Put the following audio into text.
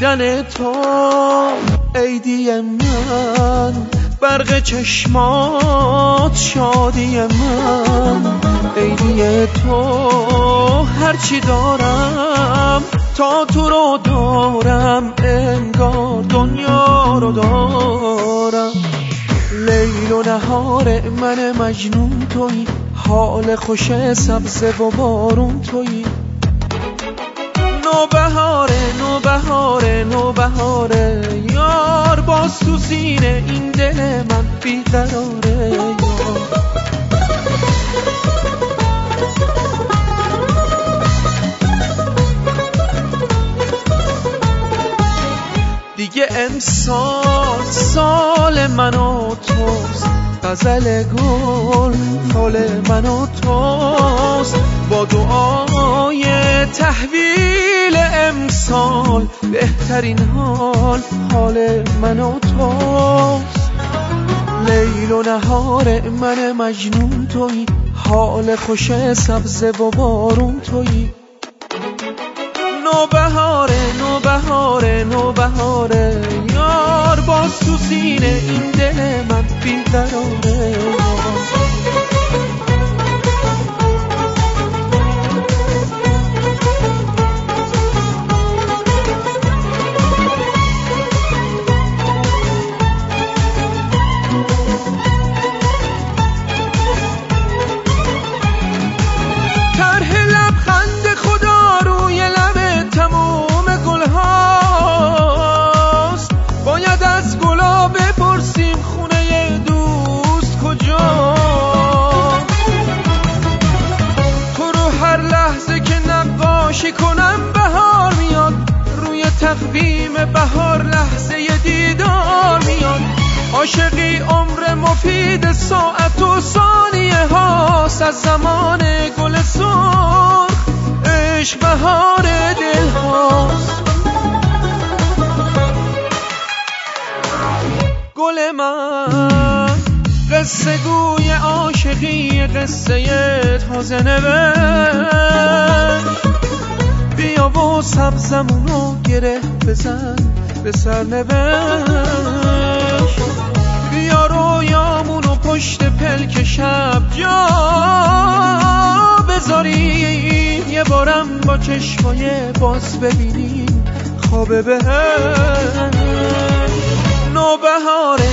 تو عیدی من برق چشمات شادی من. عیدی تو هرچی دارم تا تو رو دارم انگار دنیا رو دارم. لیل و نهار من مجنون توی حال خوش سبز و بارون توی نو بهاره نو بهاره نو بهاره یار باز تو سینه این دل من بیقراره. یار دیگه امسال سال من و توست. غزل گل فال من و توست. با دعای تحویل امسال بهترین حال حال من و توست. لیل و نهار من مجنون توی حال خوش سبز و بارون توی. نو بهاره نو کنم بهار میاد. روی تقویم بهار لحظه دیدار میاد. عاشقی عمر مفید ساعت و ثانیه هاست از زمان گل سرخ. عشق بهار دل هاست. گل من. قصه گوی عاشقی قصه تازه نوشت. و سبزمونو گره بزن به سرنوشت بیا رویامونو پشت پلک شب جا بذاریم. یه بارم با چشمای باز ببینیم. خواب بهش نو بهاره